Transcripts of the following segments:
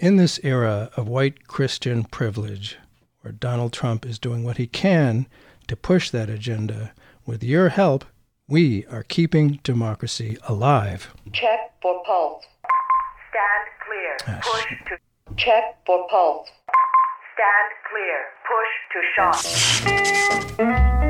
In this era of white Christian privilege, where Donald Trump is doing what he can to push that agenda, with your help, we are keeping democracy alive. Check for pulse. Stand clear. Ah, Push shit. to check for pulse. Stand clear. Push to shot.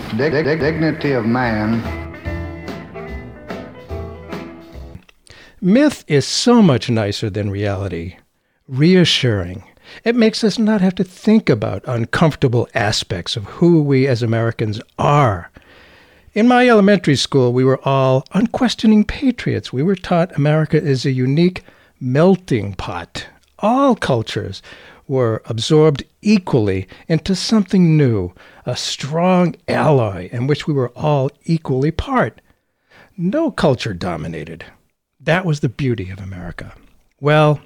dig- dig- dignity of man. Myth is so much nicer than reality, reassuring. It makes us not have to think about uncomfortable aspects of who we as Americans are. In my elementary school, we were all unquestioning patriots. We were taught America is a unique melting pot. All cultures were absorbed equally into something new, a strong alloy in which we were all equally part. No culture dominated. That was the beauty of America. Well,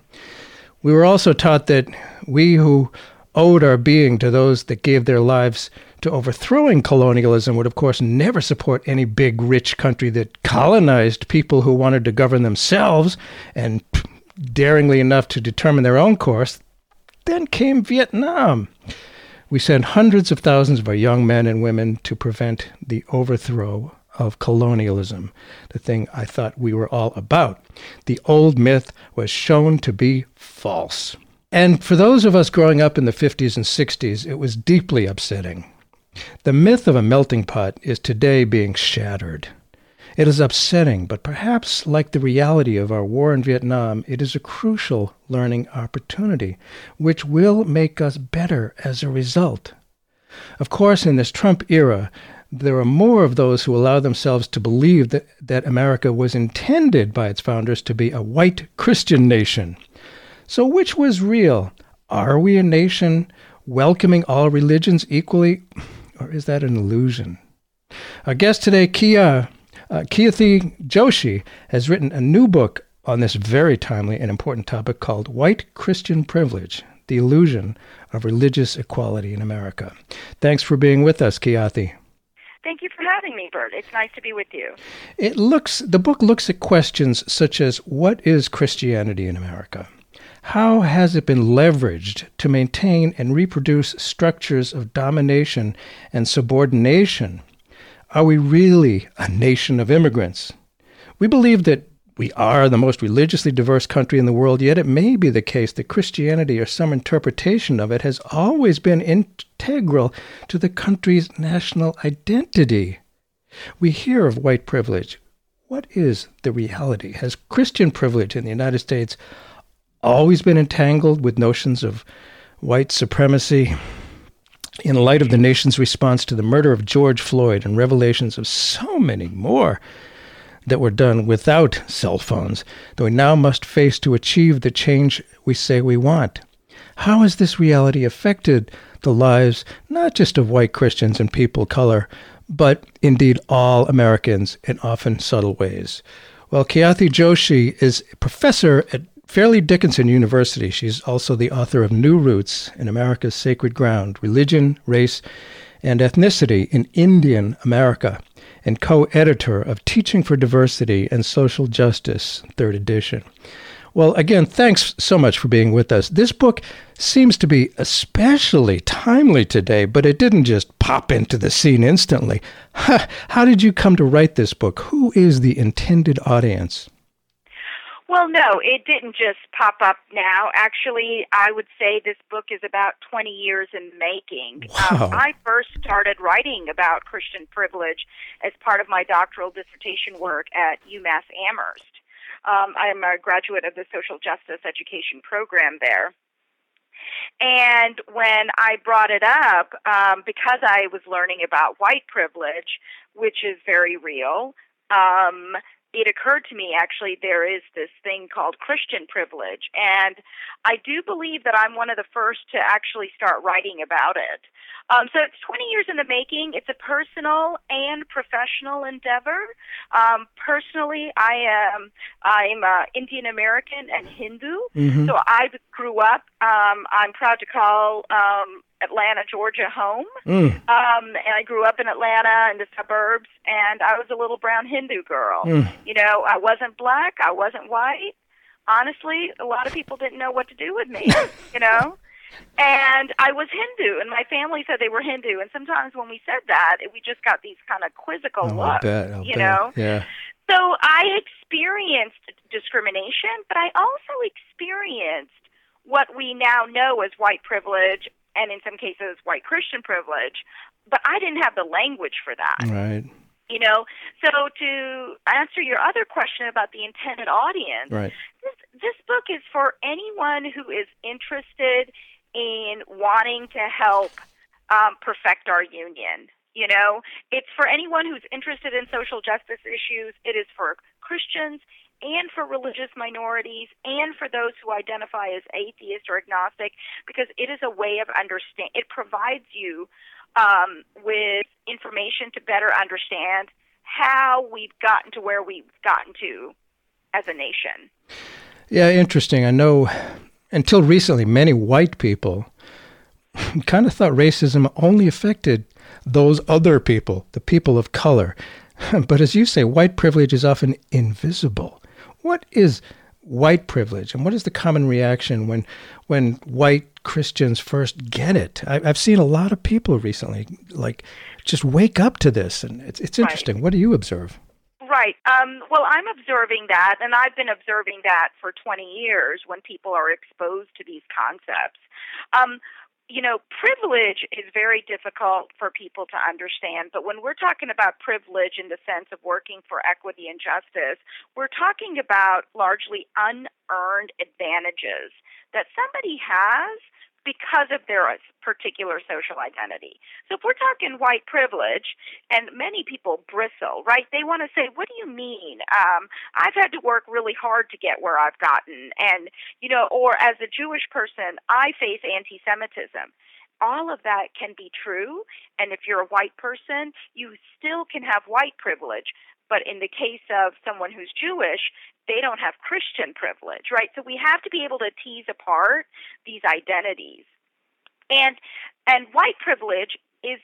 we were also taught that we who owed our being to those that gave their lives to overthrowing colonialism would, of course, never support any big, rich country that colonized people who wanted to govern themselves and daringly enough to determine their own course. Then came Vietnam. We sent hundreds of thousands of our young men and women to prevent the overthrow of colonialism, the thing I thought we were all about. The old myth was shown to be false. And for those of us growing up in the 50s and 60s, it was deeply upsetting. The myth of a melting pot is today being shattered. It is upsetting, but perhaps like the reality of our war in Vietnam, it is a crucial learning opportunity, which will make us better as a result. Of course, in this Trump era, there are more of those who allow themselves to believe that, that America was intended by its founders to be a white Christian nation. So, which was real? Are we a nation welcoming all religions equally, or is that an illusion? Our guest today, Kia, uh, Joshi, has written a new book on this very timely and important topic called White Christian Privilege The Illusion of Religious Equality in America. Thanks for being with us, Khyati. Thank you for having me, Bert. It's nice to be with you. It looks the book looks at questions such as what is Christianity in America? How has it been leveraged to maintain and reproduce structures of domination and subordination? Are we really a nation of immigrants? We believe that we are the most religiously diverse country in the world, yet it may be the case that Christianity or some interpretation of it has always been integral to the country's national identity. We hear of white privilege. What is the reality? Has Christian privilege in the United States always been entangled with notions of white supremacy? In light of the nation's response to the murder of George Floyd and revelations of so many more that were done without cell phones that we now must face to achieve the change we say we want. How has this reality affected the lives not just of white Christians and people of color, but indeed all Americans in often subtle ways? Well, Khyati Joshi is professor at Fairleigh Dickinson University. She's also the author of New Roots in America's Sacred Ground Religion, Race, and Ethnicity in Indian America, and co editor of Teaching for Diversity and Social Justice, third edition. Well, again, thanks so much for being with us. This book seems to be especially timely today, but it didn't just pop into the scene instantly. How did you come to write this book? Who is the intended audience? Well, no, it didn't just pop up now. Actually, I would say this book is about 20 years in the making. Wow. Um, I first started writing about Christian privilege as part of my doctoral dissertation work at UMass Amherst. Um, I am a graduate of the social justice education program there. And when I brought it up, um, because I was learning about white privilege, which is very real, um, it occurred to me actually there is this thing called Christian privilege, and I do believe that I'm one of the first to actually start writing about it. Um, so it's 20 years in the making. It's a personal and professional endeavor. Um, personally, I am I'm uh, Indian American and Hindu, Mhm. so I grew up. Um, I'm proud to call um, Atlanta, Georgia, home. Mm. Um, and I grew up in Atlanta in the suburbs, and I was a little brown Hindu girl. Mm. You know, I wasn't black, I wasn't white. Honestly, a lot of people didn't know what to do with me. you know, and I was Hindu, and my family said they were Hindu. And sometimes when we said that, we just got these kind of quizzical Oh, looks. You bet. know, Yeah. so I experienced discrimination, but I also experienced what we now know as white privilege and in some cases white Christian privilege, but I didn't have the language for that. Right. You know, so to answer your other question about the intended audience, Right. this this book is for anyone who is interested in wanting to help um, perfect our union. You know, it's for anyone who's interested in social justice issues. It is for Christians and for religious minorities and for those who identify as atheist or agnostic because it is a way of understand. It provides you um, with information to better understand how we've gotten to where we've gotten to as a nation. Yeah, interesting. I know until recently, many white people kind of thought racism only affected those other people, the people of color. But as you say, white privilege is often invisible. What is white privilege, and what is the common reaction when when white Christians first get it? I, I've seen a lot of people recently, like, just wake up to this, and it's it's Right. interesting. What do you observe? Right. Um, well, I'm observing that, and I've been observing that for 20 years when people are exposed to these concepts. Um, you know, privilege is very difficult for people to understand, but when we're talking about privilege in the sense of working for equity and justice, we're talking about largely unearned advantages that somebody has because of their particular social identity. So if we're talking white privilege, and many people bristle, right? They want to say, "What do you mean? Um, I've had to work really hard to get where I've gotten," and you know, or as a Jewish person, I face anti-Semitism. All of that can be true, and if you're a white person, you still can have white privilege. But in the case of someone who's Jewish, they don't have Christian privilege, right? So we have to be able to tease apart these identities. And and white privilege is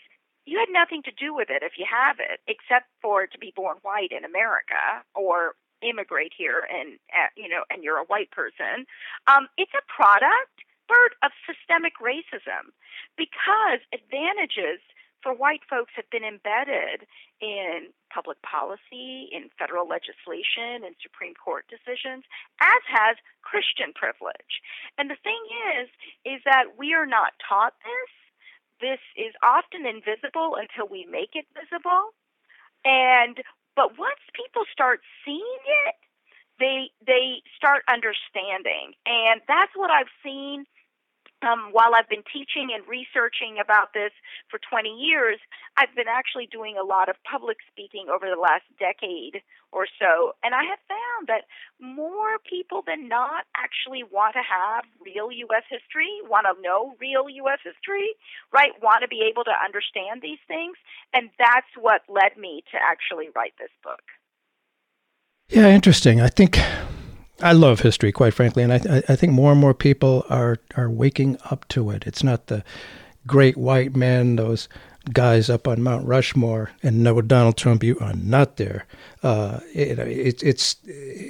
you had nothing to do with it if you have it, except for to be born white in America or immigrate here and uh, you know and you're a white person. Um, it's a product, Bert, of systemic racism because advantages for white folks have been embedded in public policy, in federal legislation, in Supreme Court decisions, as has Christian privilege. And the thing is, is that we are not taught this. This is often invisible until we make it visible. And but once people start seeing it, they they start understanding. And that's what I've seen um, while I've been teaching and researching about this for 20 years, I've been actually doing a lot of public speaking over the last decade or so, and I have found that more people than not actually want to have real U.S. history, want to know real U.S. history, right? Want to be able to understand these things, and that's what led me to actually write this book. Yeah, interesting. I think I love history, quite frankly, and I, I think more and more people are are waking up to it. It's not the great white men, those guys up on Mount Rushmore, and no, Donald Trump, you are not there. Uh, it, it, it's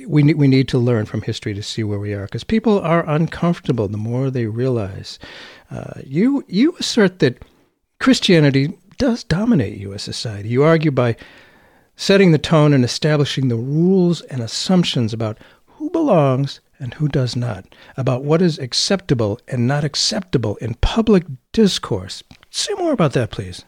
we need we need to learn from history to see where we are because people are uncomfortable the more they realize. Uh, you you assert that Christianity does dominate U.S. society. You argue by setting the tone and establishing the rules and assumptions about who belongs and who does not, about what is acceptable and not acceptable in public discourse. Say more about that, please.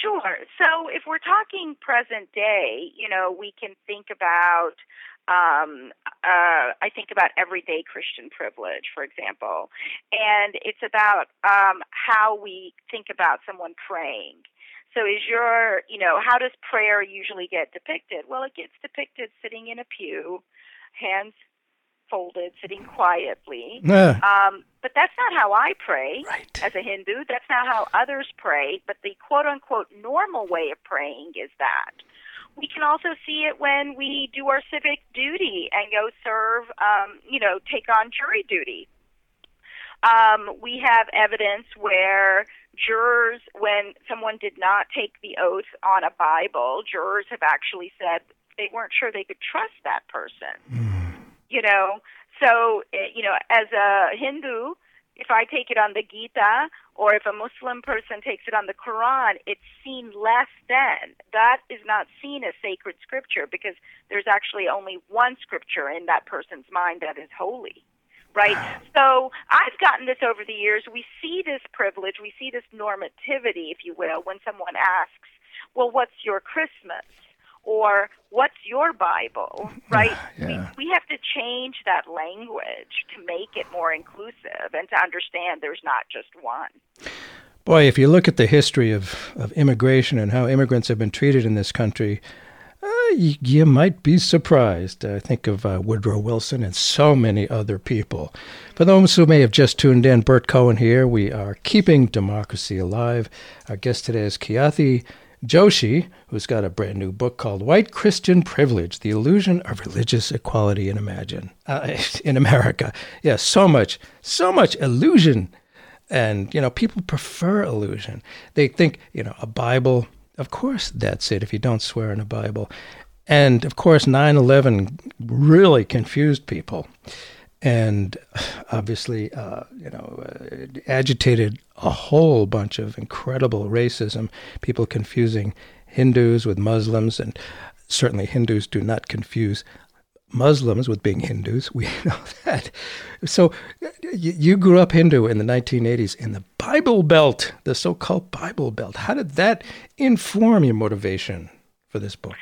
Sure. So if we're talking present day, you know, we can think about um, uh, I think about everyday Christian privilege, for example, and it's about um, how we think about someone praying. So is your, you know, how does prayer usually get depicted? Well, it gets depicted sitting in a pew, hands folded, sitting quietly. Yeah. Um, but that's not how I pray Right. as a Hindu. That's not how others pray. But the quote unquote normal way of praying is that. We can also see it when we do our civic duty and go serve, um, you know, take on jury duty. Um, we have evidence where jurors, when someone did not take the oath on a Bible, jurors have actually said they weren't sure they could trust that person. You know, so eh, you know, as a Hindu, if I take it on the Gita, or if a Muslim person takes it on the Quran, it's seen less than. That is not seen as sacred scripture because there's actually only one scripture in that person's mind that is holy right? So I've gotten this over the years. We see this privilege, we see this normativity, if you will, when someone asks, well, what's your Christmas? Or what's your Bible, right? Yeah. We, we have to change that language to make it more inclusive and to understand there's not just one. Boy, if you look at the history of, of immigration and how immigrants have been treated in this country, uh, you, you might be surprised. I think of uh, Woodrow Wilson and so many other people. For those who may have just tuned in, Bert Cohen here. We are keeping democracy alive. Our guest today is Khyati Joshi, who's got a brand new book called White Christian Privilege The Illusion of Religious Equality in, Imagine, uh, in America. Yeah, so much, so much illusion. And you know people prefer illusion. They think you know a bible of course that's it if you don't swear in a bible. And of course 9-11 really confused people and obviously uh, you know uh, agitated a whole bunch of incredible racism people confusing hindus with muslims and certainly hindus do not confuse Muslims with being Hindus. We know that. So you, you grew up Hindu in the 1980s in the Bible Belt, the so called Bible Belt. How did that inform your motivation for this book?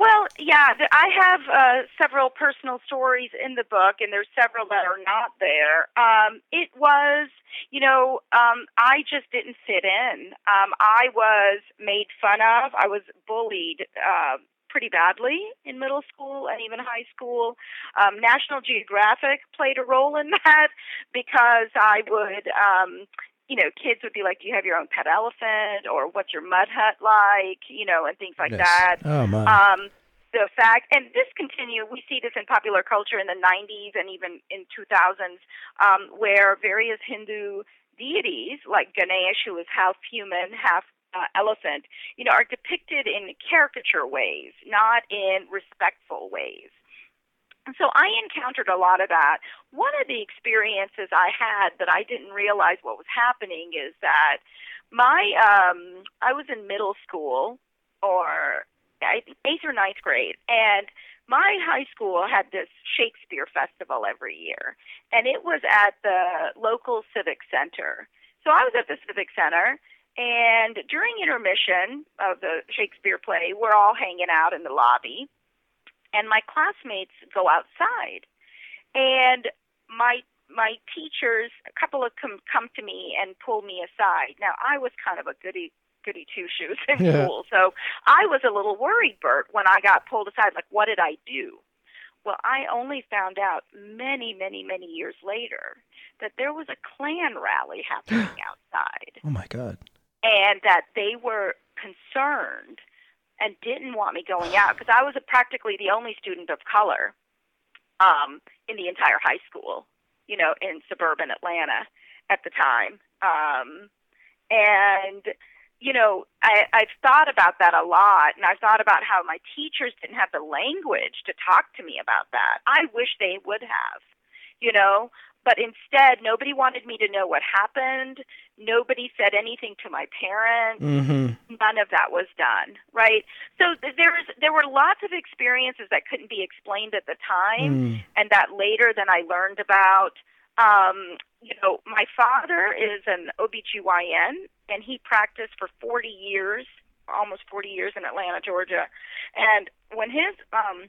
Well, yeah, I have uh, several personal stories in the book, and there's several that are not there. Um, it was, you know, um, I just didn't fit in. Um, I was made fun of. I was bullied. Uh, pretty badly in middle school and even high school. Um, National Geographic played a role in that because I would, um, you know, kids would be like, "Do you have your own pet elephant?" or "What's your mud hut like?" You know, and things like Yes. that. Oh, my. Um, the fact, and this continue, we see this in popular culture in the 90s and even in 2000s, um, where various Hindu deities, like Ganesh, who is half human, half uh, elephant, you know, are depicted in caricature ways, not in respectful ways. And so I encountered a lot of that. One of the experiences I had that I didn't realize what was happening is that my um I was in middle school or eighth or ninth grade and my high school had this Shakespeare festival every year and it was at the local civic center. So I was at the civic center and during intermission of the Shakespeare play, we're all hanging out in the lobby and my classmates go outside and my my teachers a couple of them come to me and pull me aside now i was kind of a goody goody two shoes in Yeah. school so i was a little worried bert when i got pulled aside like what did i do well i only found out many many many years later that there was a klan rally happening outside oh, my God. and that they were concerned and didn't want me going out because I was a, practically the only student of color um, in the entire high school, you know, in suburban Atlanta at the time. Um, and you know, I, I've thought about that a lot, and I've thought about how my teachers didn't have the language to talk to me about that. I wish they would have, you know, but instead, nobody wanted me to know what happened. Nobody said anything to my parents Mm-hmm. none of that was done right so th- there was there were lots of experiences that couldn't be explained at the time Mm. and that later then i learned about um you know my father is an obgyn and he practiced for 40 years almost 40 years in atlanta georgia and when his um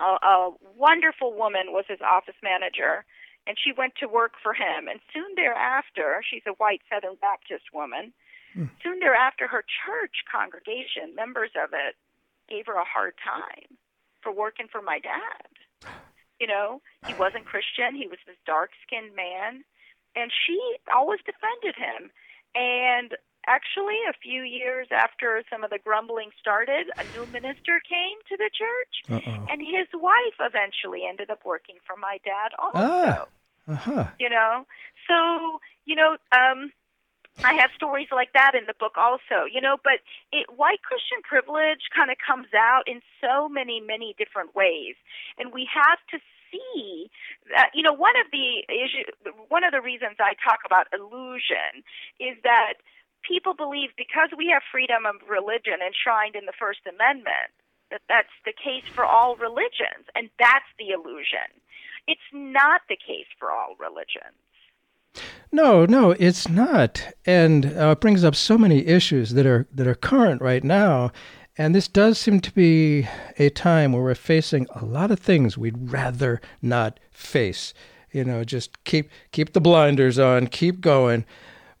a, a wonderful woman was his office manager and she went to work for him and soon thereafter she's a white southern baptist woman hmm. Soon thereafter, her church congregation, members of it, gave her a hard time for working for my dad. You know, he wasn't Christian. He was this dark skinned man. And she always defended him. And actually, a few years after some of the grumbling started, a new minister came to the church. Uh-oh. And his wife eventually ended up working for my dad also. Ah. Uh-huh. You know? So, you know, um, I have stories like that in the book also, you know, but it, white Christian privilege kind of comes out in so many, many different ways. And we have to see that, you know, one of the issue, one of the reasons I talk about illusion is that people believe because we have freedom of religion enshrined in the First Amendment, that that's the case for all religions. And that's the illusion. It's not the case for all religions. No, no, it's not, and uh, it brings up so many issues that are that are current right now. And this does seem to be a time where we're facing a lot of things we'd rather not face. You know, just keep keep the blinders on, keep going.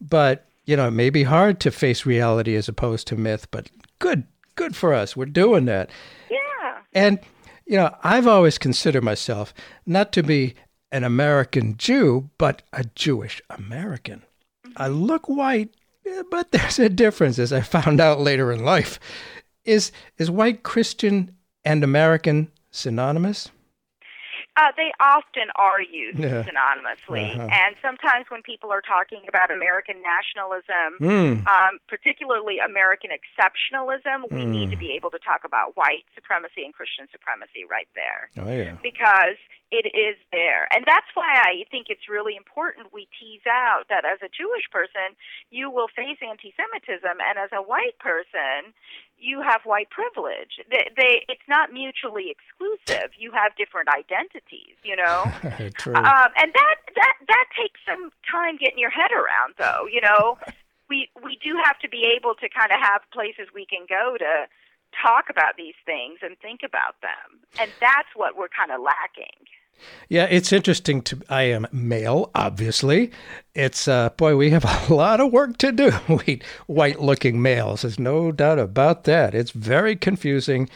But you know, it may be hard to face reality as opposed to myth. But good, good for us. We're doing that. Yeah. And you know, I've always considered myself not to be an American Jew, but a Jewish American. I look white, eh, but there's a difference, as I found out later in life. Is is white Christian and American synonymous? Uh, they often are used Yeah. synonymously, Uh-huh. and sometimes when people are talking about American nationalism, Hmm. um, particularly American exceptionalism, we need Hmm. to be able to talk about white supremacy and Christian supremacy right there Oh yeah. because it is there. And that's why I think it's really important we tease out that as a Jewish person, you will face anti Semitism, and as a white person, you have white privilege. They, they, it's not mutually exclusive. You have different identities, you know? True. Um, and that that that takes some time getting your head around, though. You know, we we do have to be able to kind of have places we can go to talk about these things and think about them, and that's what we're kind of lacking. Yeah, it's interesting to I am male, obviously. It's uh boy, we have a lot of work to do. We white looking males. There's no doubt about that. It's very confusing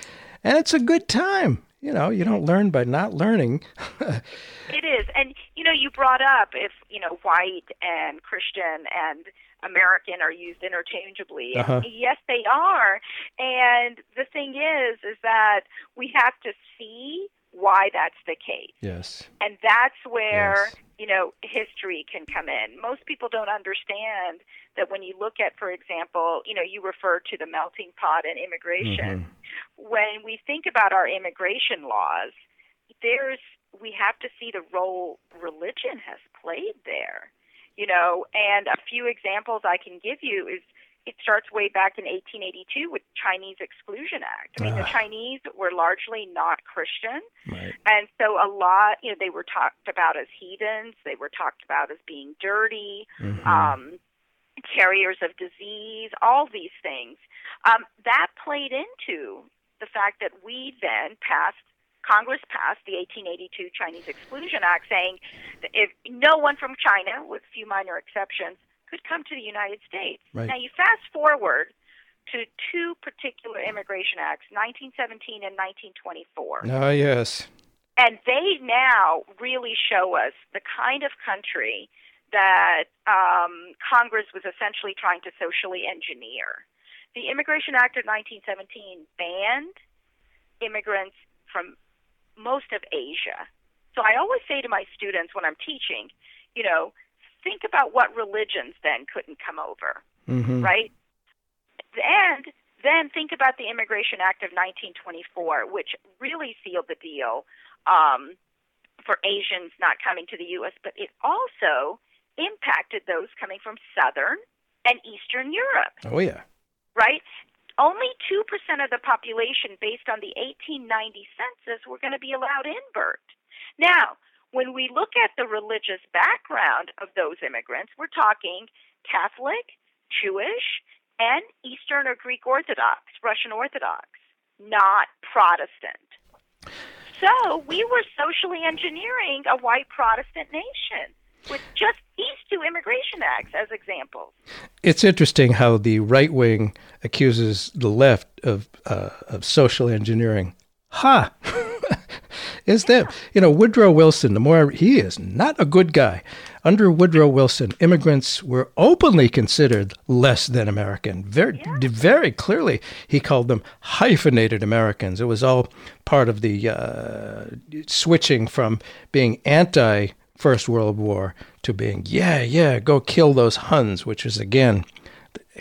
and it's a good time. You know, you don't learn by not learning. It is, and you know, you brought up if you know white and Christian and American are used interchangeably. Uh-huh. Yes, they are. And the thing is, is that we have to see why that's the case. yes. And that's where, Yes. you know, history can come in. Most people don't understand that when you look at, for example, you know, you refer to the melting pot and immigration. Mm-hmm. When we think about our immigration laws, there's we have to see the role religion has played there. You know, and a few examples I can give you is it starts way back in 1882 with the Chinese Exclusion Act. I mean, the Ah. Chinese were largely not Christian. Right. And so a lot, you know, they were talked about as heathens. They were talked about as being dirty, Mhm. um, carriers of disease, all these things. Um, that played into the fact that we then passed, Congress passed the 1882 Chinese Exclusion Act saying that if no one from China, with few minor exceptions, could come to the United States. Right. Now you fast forward to two particular immigration acts, 1917 and 1924. Oh yes. And they now really show us the kind of country that um, Congress was essentially trying to socially engineer. The Immigration Act of 1917 banned immigrants from most of Asia. So I always say to my students when I'm teaching, you know, think about what religions then couldn't come over Mhm. right? And then think about the Immigration Act of 1924, which really sealed the deal um, for Asians not coming to the U.S., but it also impacted those coming from Southern and Eastern Europe, Oh yeah. right? Only 2% of the population, based on the 1890 census, were going to be allowed in, Bert. Now, when we look at the religious background of those immigrants, we're talking Catholic, Jewish, and Eastern or Greek Orthodox, Russian Orthodox, not Protestant. So we were socially engineering a white Protestant nation with just these two immigration acts as examples. It's interesting how the right wing accuses the left of uh, of social engineering. Ha! is that you know Woodrow Wilson? The more he is not a good guy. Under Woodrow Wilson, immigrants were openly considered less than American. Very, Yeah. very clearly, he called them hyphenated Americans. It was all part of the uh, switching from being anti First World War to being, yeah, yeah, go kill those Huns, which is again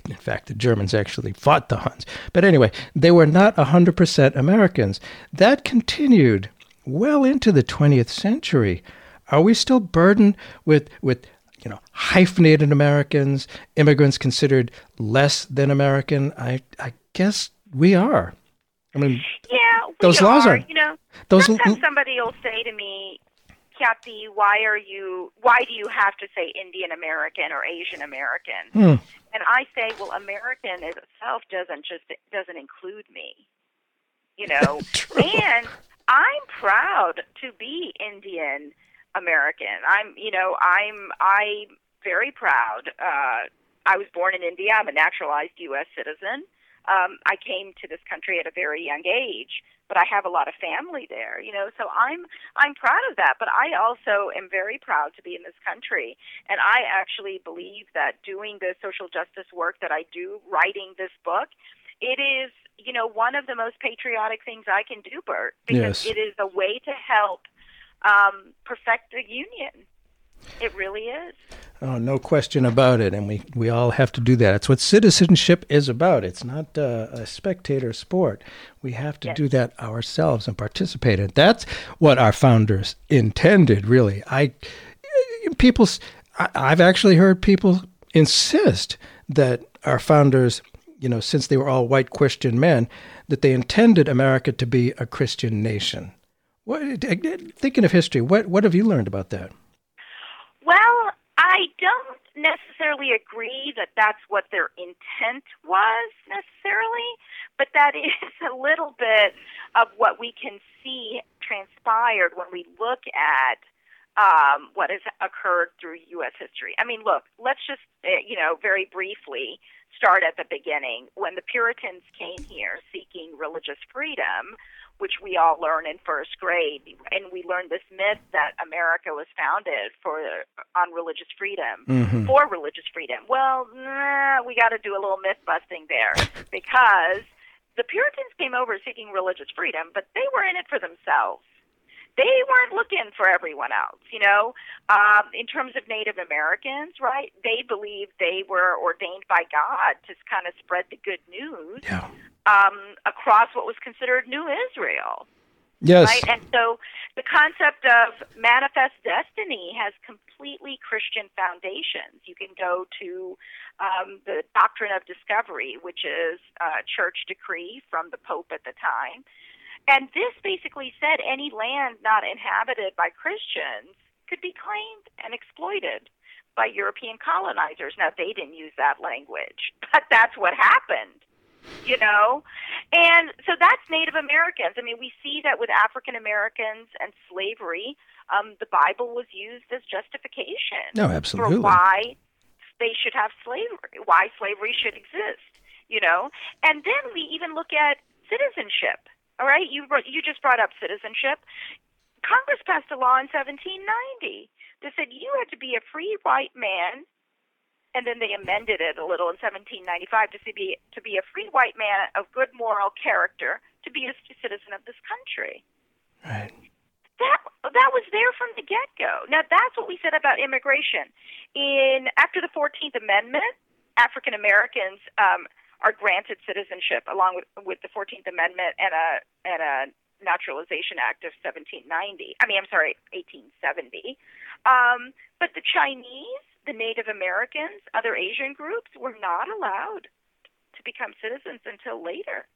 in fact, the Germans actually fought the Huns. But anyway, they were not 100% Americans. That continued well into the 20th century. Are we still burdened with, with you know, hyphenated Americans, immigrants considered less than American? I, I guess we are. I mean, Yeah, Those laws are. are- You know, those sometimes l- somebody will say to me, Kathy, why are you? Why do you have to say Indian American or Asian American? Hmm. And I say, well, American itself doesn't just doesn't include me. You know, and I'm proud to be Indian American. I'm, you know, I'm I'm very proud. Uh, I was born in India. I'm a naturalized U.S. citizen. Um, I came to this country at a very young age, but I have a lot of family there. You know, so I'm I'm proud of that. But I also am very proud to be in this country, and I actually believe that doing the social justice work that I do, writing this book, it is you know one of the most patriotic things I can do, Bert, because Yes. it is a way to help um, perfect the union. It really is. Oh, no question about it. And we, we all have to do that. It's what citizenship is about. It's not uh, a spectator sport. We have to Yes. do that ourselves and participate in it. That's what our founders intended, really. I people I, I've actually heard people insist that our founders, you know, since they were all white Christian men, that they intended America to be a Christian nation. What, thinking of history, what what have you learned about that? Well, I don't necessarily agree that that's what their intent was necessarily, but that is a little bit of what we can see transpired when we look at um, what has occurred through U.S. history. I mean, look, let's just, uh, you know, very briefly start at the beginning. When the Puritans came here seeking religious freedom, which we all learn in first grade, and we learn this myth that America was founded for on religious freedom, Mhm. for religious freedom. Well, nah, we got to do a little myth busting there because the Puritans came over seeking religious freedom, but they were in it for themselves. They weren't looking for everyone else, you know. Um, in terms of Native Americans, right? They believed they were ordained by God to kind of spread the good news Yeah. um, across what was considered New Israel Yes. right? And so the concept of manifest destiny has completely Christian foundations. You can go to um, the doctrine of discovery, which is a church decree from the Pope at the time. And this basically said any land not inhabited by Christians could be claimed and exploited by European colonizers. Now, they didn't use that language, but that's what happened you know and so that's native americans i mean we see that with african americans and slavery um, the bible was used as justification No, absolutely. for why they should have slavery why slavery should exist you know and then we even look at citizenship all right you brought- you just brought up citizenship congress passed a law in 1790 that said you had to be a free white man and then they amended it a little in 1795 to be to be a free white man of good moral character to be a citizen of this country. Right. That that was there from the get go. Now that's what we said about immigration. In after the 14th Amendment, African Americans um, are granted citizenship along with with the 14th Amendment and a and a Naturalization Act of 1790. I mean, I'm sorry, 1870. Um, but the Chinese, the Native Americans, other Asian groups were not allowed to become citizens until later.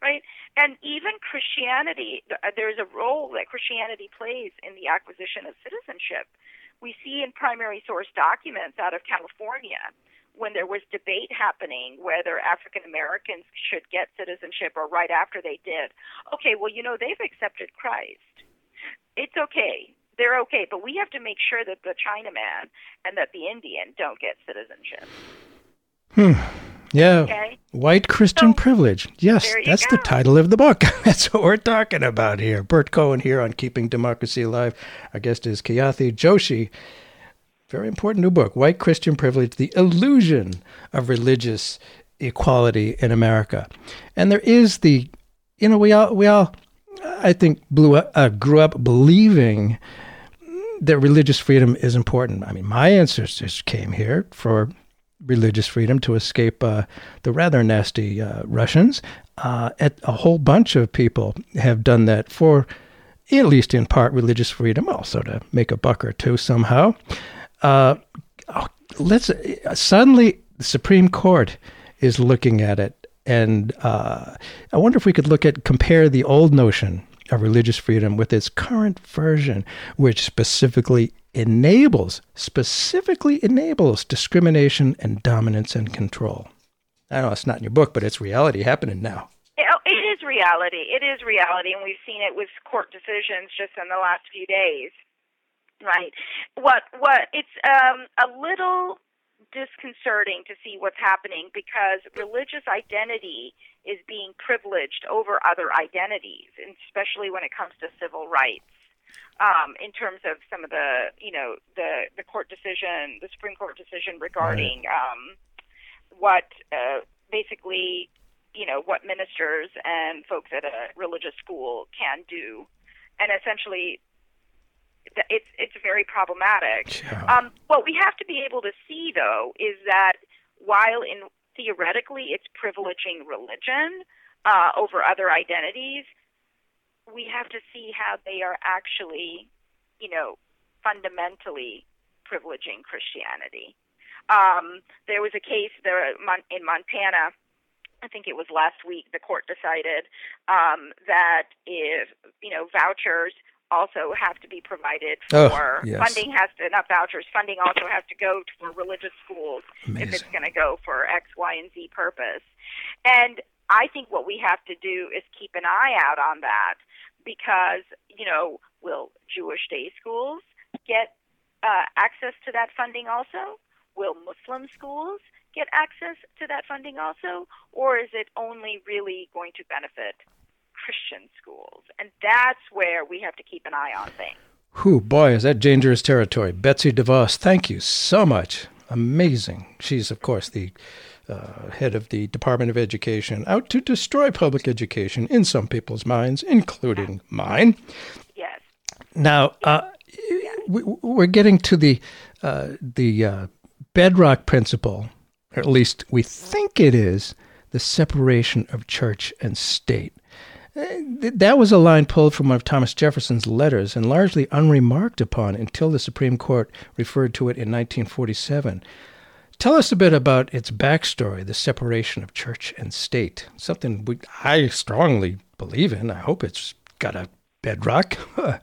Right? And even Christianity, uh, there's a role that Christianity plays in the acquisition of citizenship. We see in primary source documents out of California when there was debate happening whether African Americans should get citizenship or right after they did. Okay, well, you know, they've accepted Christ. It's okay. they're okay. But we have to make sure that the Chinaman and that the Indian don't get citizenship. Hmm. Yeah. Okay. White Christian So, privilege. Yes, that's the title of the book. that's what we're talking about here. Bert Cohen here on Keeping Democracy Alive. Our guest is Khyati Joshi. Very important new book, White Christian Privilege The Illusion of Religious Equality in America. And there is the, you know, we all, we all I think, blew up, uh, grew up believing that religious freedom is important. I mean, my ancestors came here for religious freedom to escape uh, the rather nasty uh, Russians. Uh, at a whole bunch of people have done that for, at least in part, religious freedom, also to make a buck or two somehow. Uh, oh, let's suddenly the Supreme Court is looking at it, and uh, I wonder if we could look at compare the old notion of religious freedom with its current version, which specifically enables specifically enables discrimination and dominance and control. I know it's not in your book, but it's reality happening now. Oh, It is reality. It is reality, and we've seen it with court decisions just in the last few days. Right. What? What? It's um, a little disconcerting to see what's happening because religious identity is being privileged over other identities, and especially when it comes to civil rights. Um, in terms of some of the, you know, the the court decision, the Supreme Court decision regarding um, what uh, basically, you know, what ministers and folks at a religious school can do, and essentially, it's it's very problematic. Yeah. Um, what we have to be able to see, though, is that while in theoretically it's privileging religion uh, over other identities, we have to see how they are actually, you know, fundamentally privileging Christianity. Um, there was a case there in Montana. I think it was last week. The court decided um, that if you know vouchers also have to be provided Oh, for yes. funding has to not vouchers funding also has to go to for religious schools if it's going to go for X, Y, and Z purpose. And I think what we have to do is keep an eye out on that because, you know, will Jewish day schools get uh, access to that funding also? Will Muslim schools get access to that funding also? Or is it only really going to benefit Christian schools? And that's where we have to keep an eye on things. Whew, boy, is that dangerous territory. Betsy DeVos, thank you so much. Amazing. She's, of course, the uh, head of the Department of Education, out to destroy public education in some people's minds, including mine. Yes. Now, uh, we, we're getting to the uh, the uh, bedrock principle, or at least we think it is, the separation of church and state. Eh, th- That was a line pulled from one of Thomas Jefferson's letters and largely unremarked upon until the Supreme Court referred to it in 1947. Tell us a bit about its backstory, the separation of church and state. Something we, I strongly believe in. I hope it's got a bedrock.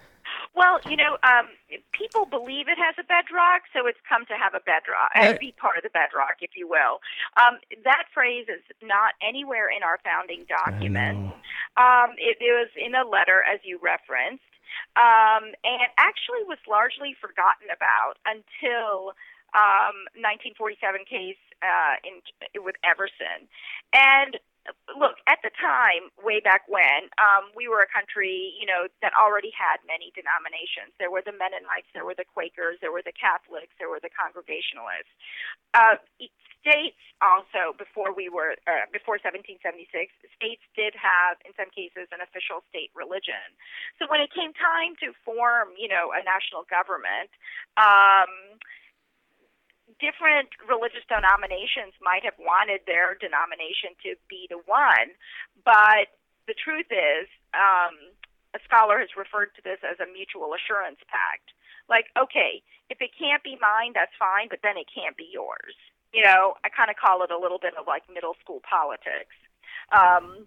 Well, you know, um, people believe it has a bedrock, so it's come to have a bedrock, Uh, be part of the bedrock, if you will. Um, that phrase is not anywhere in our founding documents. Um, it, it was in a letter, as you referenced, um, and actually was largely forgotten about until um, 1947 case uh, in with Everson. And look, at the time, way back when, um, we were a country, you know, that already had many denominations. There were the Mennonites, there were the Quakers, there were the Catholics, there were the Congregationalists. Uh, states also, before we were, uh, before 1776, states did have, in some cases, an official state religion. So when it came time to form, you know, a national government, um, different religious denominations might have wanted their denomination to be the one, but the truth is, um, a scholar has referred to this as a mutual assurance pact. Like, okay, if it can't be mine, that's fine, but then it can't be yours. You know, I kind of call it a little bit of like middle school politics. Um,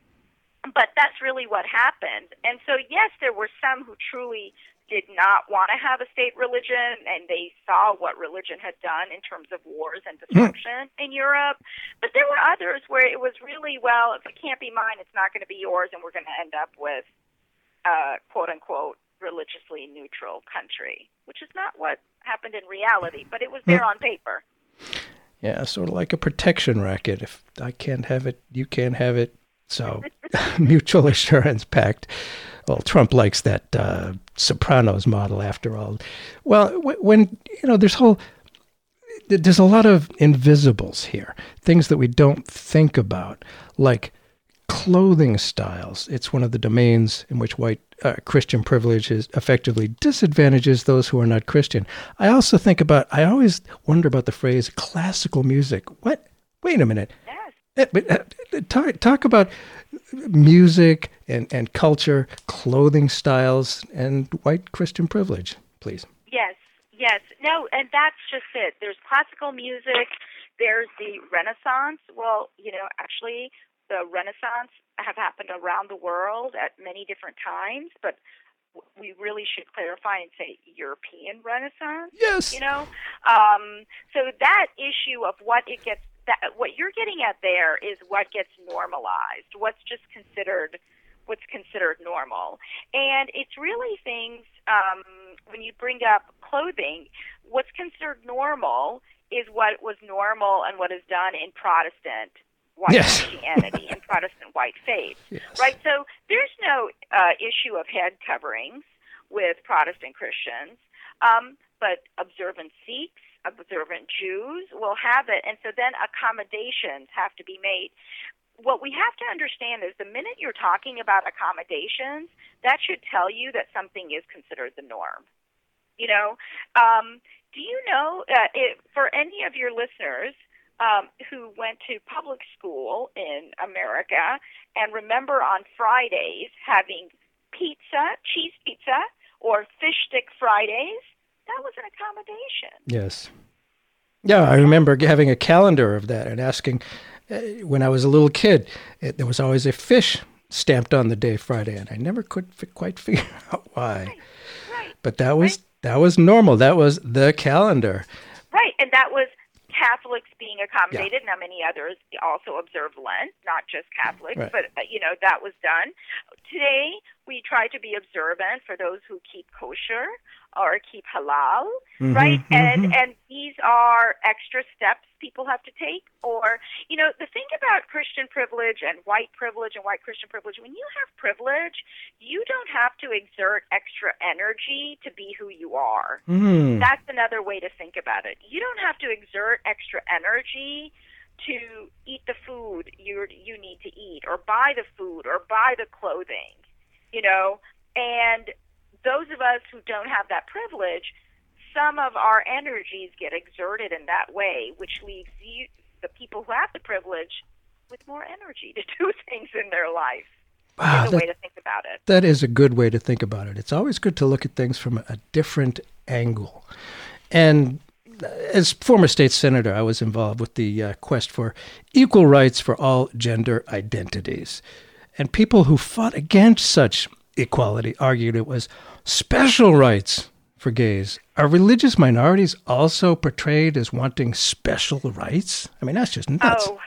but that's really what happened. And so, yes, there were some who truly did not want to have a state religion, and they saw what religion had done in terms of wars and destruction in Europe. But there were others where it was really, well, if it can't be mine, it's not going to be yours, and we're going to end up with, uh, quote unquote, religiously neutral country, which is not what happened in reality, but it was there on paper. Yeah, sort of like a protection racket. If I can't have it, you can't have it. So, mutual assurance pact. Well, Trump likes that uh, Sopranos model, after all. Well, when you know, there's whole there's a lot of invisibles here, things that we don't think about, like clothing styles. It's one of the domains in which white uh, Christian privilege is effectively disadvantages those who are not Christian. I also think about, I always wonder about the phrase classical music. What? Wait a minute. Eh, eh, eh, talk, talk about music and, and culture, clothing styles, and white Christian privilege, please. Yes, yes. No, and that's just it. There's classical music, there's the Renaissance. Well, you know, actually, the Renaissance have happened around the world at many different times, but we really should clarify and say European Renaissance. Yes. You know, um, so that issue of what it gets that what you're getting at there is what gets normalized, what's just considered what's considered normal, and it's really things um, when you bring up clothing. What's considered normal is what was normal and what is done in Protestant white yes. Christianity and Protestant white faith. Yes. Right? So there's no uh, issue of head coverings with Protestant Christians, um, but observant Sikhs, observant Jews will have it. And so then accommodations have to be made. What we have to understand is the minute you're talking about accommodations, that should tell you that something is considered the norm. You know, um, do you know uh, for any of your listeners um, who went to public school in America and remember on Fridays having pizza, cheese pizza, or fish stick Fridays, that was an accommodation. Yes. Yeah, I remember having a calendar of that and asking uh, when I was a little kid, it, there was always a fish stamped on the day Friday, and I never could f- quite figure out why. Right. right. But that was right. that was normal. That was the calendar. Right, and that was Catholics being accommodated. Yeah. Now, many others also observe Lent, not just Catholics, right. but uh, you know that was done. Today, we try to be observant for those who keep kosher or keep halal, mm-hmm, right? Mm-hmm. And and these are extra steps people have to take. Or you know, the thing about Christian privilege and white privilege and white Christian privilege, when you have privilege, you don't have to exert extra energy to be who you are. Mm. That's another way to think about it. You don't have to exert extra energy to eat the food you you need to eat or buy the food or buy the clothing you know and those of us who don't have that privilege, some of our energies get exerted in that way, which leaves you, the people who have the privilege, with more energy to do things in their life. Wow, that, way to think about it. That is a good way to think about it. It's always good to look at things from a different angle. And as former state senator, I was involved with the uh, quest for equal rights for all gender identities. And people who fought against such equality argued it was special rights for gays. Are religious minorities also portrayed as wanting special rights? I mean, that's just nuts. Oh,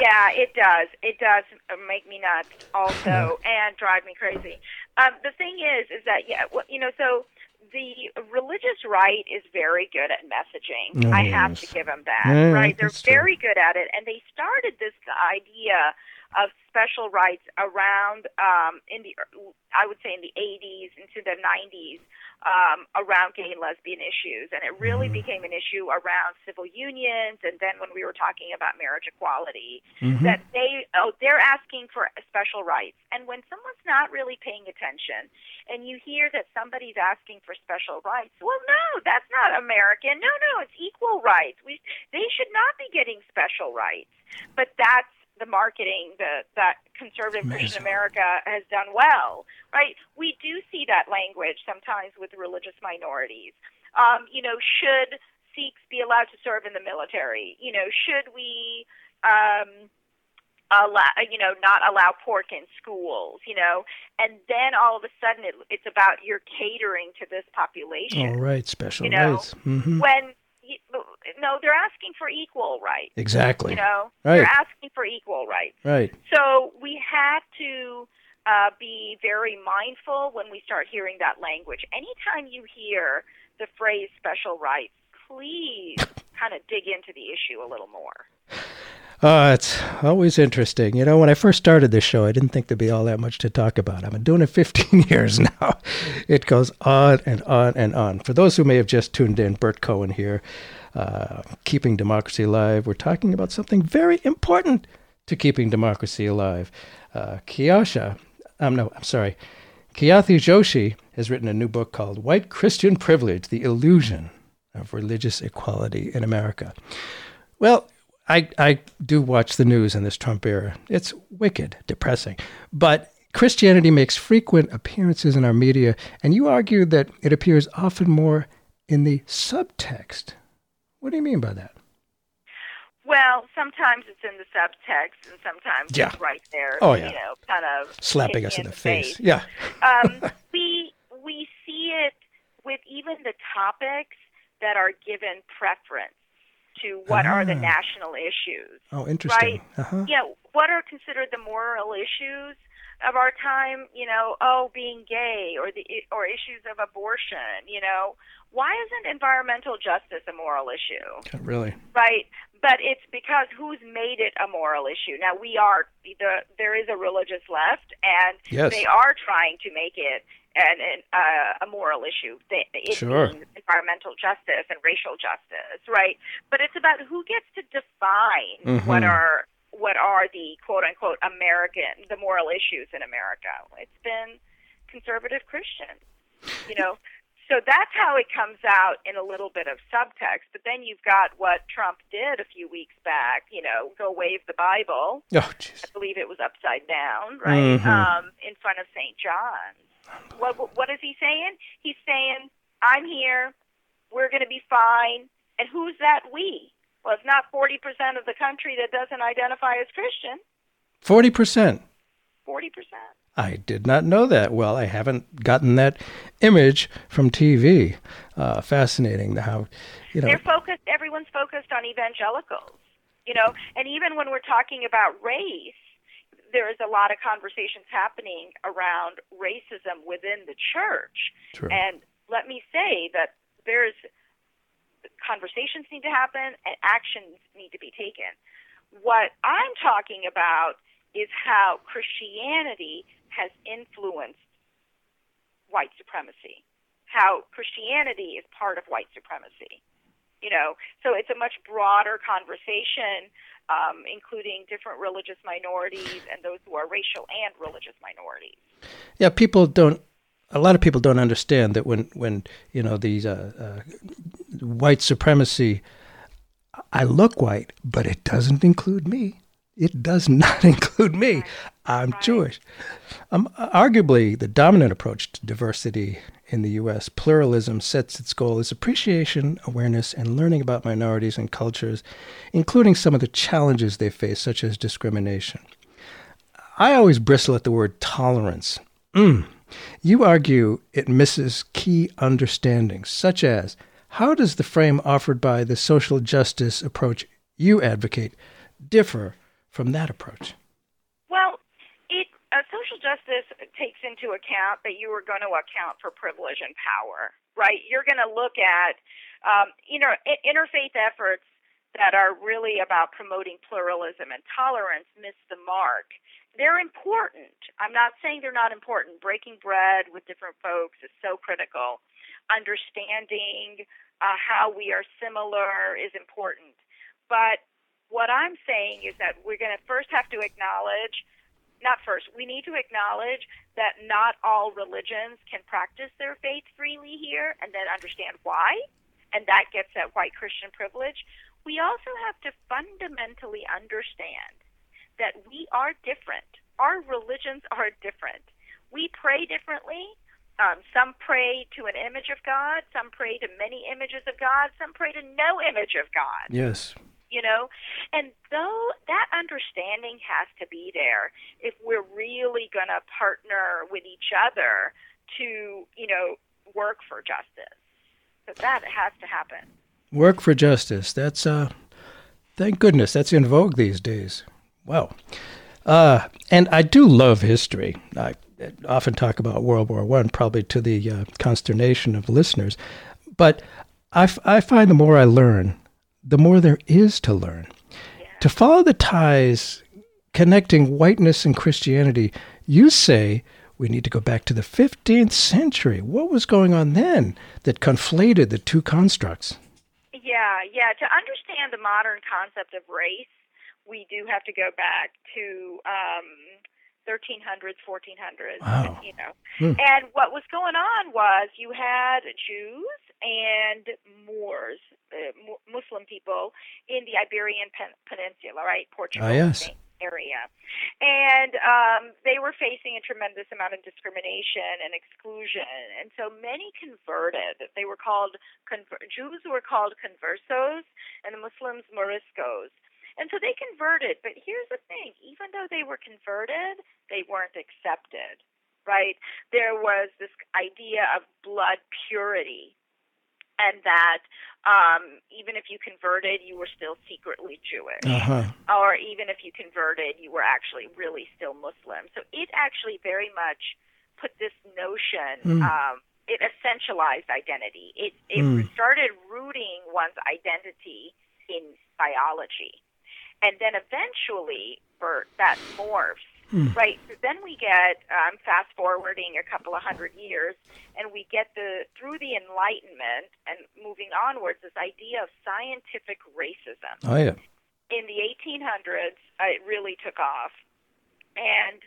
yeah, it does. It does make me nuts also and drive me crazy. Um, the thing is, is that, yeah, well, you know, so the religious right is very good at messaging. I have to give them that, yeah, right? They're very true. good at it. And they started this idea of special rights around um, in the I would say in the 80s into the 90s um, around gay and lesbian issues, and it really mm-hmm. became an issue around civil unions, and then when we were talking about marriage equality, mm-hmm. that they oh they're asking for special rights, and when someone's not really paying attention, and you hear that somebody's asking for special rights, well, no, that's not American. No, no, it's equal rights. We they should not be getting special rights, but that's the marketing that that conservative. Christian America has done well, right? We do see that language sometimes with religious minorities. Um, you know, should Sikhs be allowed to serve in the military? You know, should we um, allow, you know, not allow pork in schools? You know, and then all of a sudden it, it's about you're catering to this population. All right, special you know, rights. Mm-hmm. When no, they're asking for equal rights. Exactly. You know, right. they're asking for equal rights. Right. So we have to uh, be very mindful when we start hearing that language. Anytime you hear the phrase special rights, please kind of dig into the issue a little more. Uh, it's always interesting. You know, when I first started this show, I didn't think there'd be all that much to talk about. I've been doing it 15 years now. It goes on and on and on. For those who may have just tuned in, Burt Cohen here, uh, Keeping Democracy Alive. We're talking about something very important to keeping democracy alive. Uh, Kiyasha, um, no, I'm sorry, Khyati Joshi has written a new book called White Christian Privilege The Illusion of Religious Equality in America. Well, I, I do watch the news in this Trump era. It's wicked, depressing. But Christianity makes frequent appearances in our media, and you argue that it appears often more in the subtext. What do you mean by that? Well, sometimes it's in the subtext, and sometimes Yeah. it's right there. Oh, yeah. You know, kind of Slapping us in the face. face. Yeah. um, we we see it with even the topics that are given preference to what are the Ah. national issues. Oh, interesting. Right? Uh-huh. Yeah, what are considered the moral issues of our time? You know, oh, being gay or the or issues of abortion. You know, why isn't environmental justice a moral issue? Really? Right, but it's because who's made it a moral issue. Now we are the there is a religious left, and Yes. they are trying to make it an, an uh, a moral issue. It Sure. environmental justice and racial justice, right? But it's about who gets to define what Mhm. are what are the quote unquote American the moral issues in America. It's been conservative Christians, you know. So that's how it comes out in a little bit of subtext. But then you've got what Trump did a few weeks back, you know, go wave the Bible. Oh, jeez. I believe it was upside down, right? Mhm. Um, in front of St. John's. What, what is he saying? He's saying, I'm here, we're going to be fine. And who's that we? Well, it's not 40% of the country that doesn't identify as Christian. 40%. 40%. I did not know that. Well, I haven't gotten that image from TV. Uh, fascinating how, you know. They're focused. Everyone's focused on evangelicals, you know. And even when we're talking about race, there is a lot of conversations happening around racism within the church. True. And let me say that there's conversations need to happen and actions need to be taken. What I'm talking about is how Christianity has influenced white supremacy, how Christianity is part of white supremacy. You know, so it's a much broader conversation, um, including different religious minorities and those who are racial and religious minorities. Yeah, people don't. A lot of people don't understand that when when you know these uh, uh, white supremacy. I look white, but it doesn't include me. It does not include me. I'm Jewish. Um, arguably, the dominant approach to diversity in the U.S., pluralism sets its goal as appreciation, awareness, and learning about minorities and cultures, including some of the challenges they face, such as discrimination. I always bristle at the word tolerance. Mm. You argue it misses key understandings, such as how does the frame offered by the social justice approach you advocate differ from that approach? Social justice takes into account that you are going to account for privilege and power, right? You're going to look at um, you know interfaith efforts that are really about promoting pluralism and tolerance miss the mark. They're important. I'm not saying they're not important. Breaking bread with different folks is so critical. Understanding uh, how we are similar is important. But what I'm saying is that we're going to first have to acknowledge, not first, we need to acknowledge that not all religions can practice their faith freely here and then understand why. And that gets at white Christian privilege. We also have to fundamentally understand that we are different. Our religions are different. We pray differently. Um, some pray to an image of God, some pray to many images of God, some pray to no image of God Yes. You know and though that understanding has to be there if we're really going to partner with each other to you know work for justice so that has to happen Work for justice. That's uh thank goodness that's in vogue these days. Wow. Uh, and I do love history. I often talk about World War One, probably to the uh, consternation of listeners. But I, f- I find the more I learn, the more there is to learn. To follow the ties connecting whiteness and Christianity, you say we need to go back to the 15th century. What was going on then that conflated the two constructs? Yeah, yeah. To understand the modern concept of race, we do have to go back to um, 1300s, 1400s. Wow. You know, Hmm. and what was going on was you had Jews and Moors, Mu- Muslim people in the Iberian Pen- Peninsula, right? Portugal, Ah, yes. Area, and um, they were facing a tremendous amount of discrimination and exclusion, and so many converted. They were called conver- Jews were called conversos, and the Muslims moriscos. And so they converted, but here's the thing: even though they were converted, they weren't accepted. Right? There was this idea of blood purity, and that um, even if you converted, you were still secretly Jewish Uh-huh. or even if you converted, you were actually really still Muslim. So it actually very much put this notion. Mm. Um, it essentialized identity. It it Mm. started rooting one's identity in biology, and then eventually, for that morphs. Mm. Right. So then we get um, fast forwarding a couple of hundred years, and we get the through the Enlightenment and moving onwards this idea of scientific racism Oh, yeah. in the 1800s, uh, it really took off. And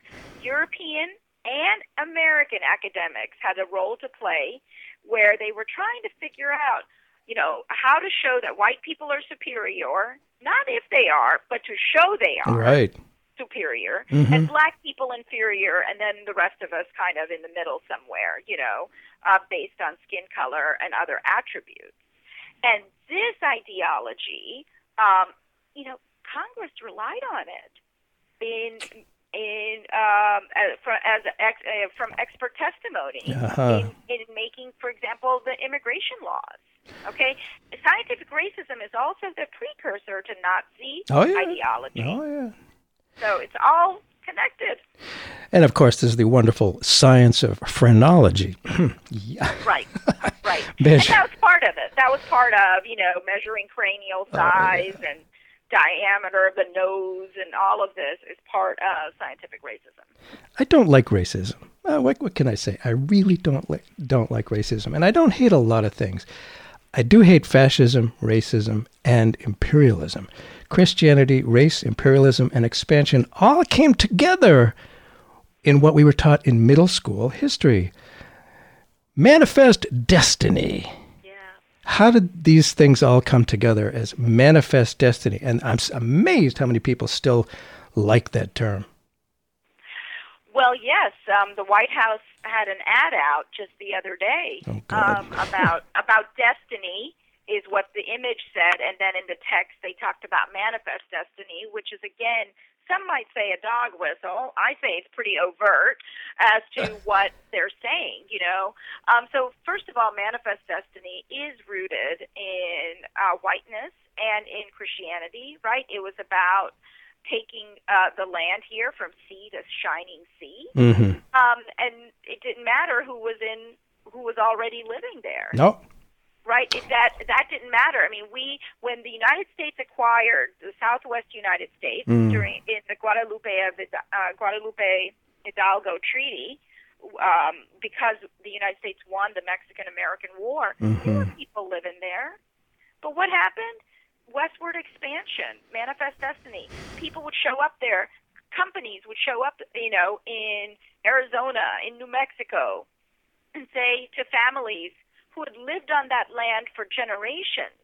European and American academics had a role to play where they were trying to figure out, you know, how to show that white people are superior, not if they are, but to show they are Right. Superior, Mhm. and black people inferior, and then the rest of us kind of in the middle somewhere, you know, uh, based on skin color and other attributes. And this ideology, um, you know, Congress relied on it in in um, as, from, as ex, uh, from expert testimony Uh-huh. in, in making, for example, the immigration laws. Okay, scientific racism is also the precursor to Nazi Oh, yeah. ideology. Oh, yeah. So it's all connected. And of course, there's the wonderful science of phrenology. yeah. Right, right. and that was part of it. That was part of, you know, measuring cranial size and diameter of the nose and all of this is part of scientific racism. I don't like racism. Uh, what, what can I say? I really don't like don't like racism, and I don't hate a lot of things. I do hate fascism, racism, and imperialism. Christianity, race, imperialism, and expansion all came together in what we were taught in middle school history. Manifest destiny. Yeah. How did these things all come together as manifest destiny? And I'm amazed how many people still like that term. Well, yes, um, the White House had an ad out just the other day Oh, um, about about destiny is what the image said, and then in the text they talked about manifest destiny, which is again some might say a dog whistle. I say it's pretty overt as to what they're saying. You know, um, so first of all, manifest destiny is rooted in uh, whiteness and in Christianity, right? It was about taking uh, the land here from sea to shining sea Mm-hmm. um, and it didn't matter who was in who was already living there, No. Right? That that didn't matter. I mean, we when the United States acquired the Southwest United States Mm. during in the Guadalupe of uh, Guadalupe Hidalgo Treaty. Um, because the United States won the Mexican American War, there were people living there. But what happened? Westward expansion, manifest destiny. People would show up there. Companies would show up, you know, in Arizona, in New Mexico, and say to families who had lived on that land for generations,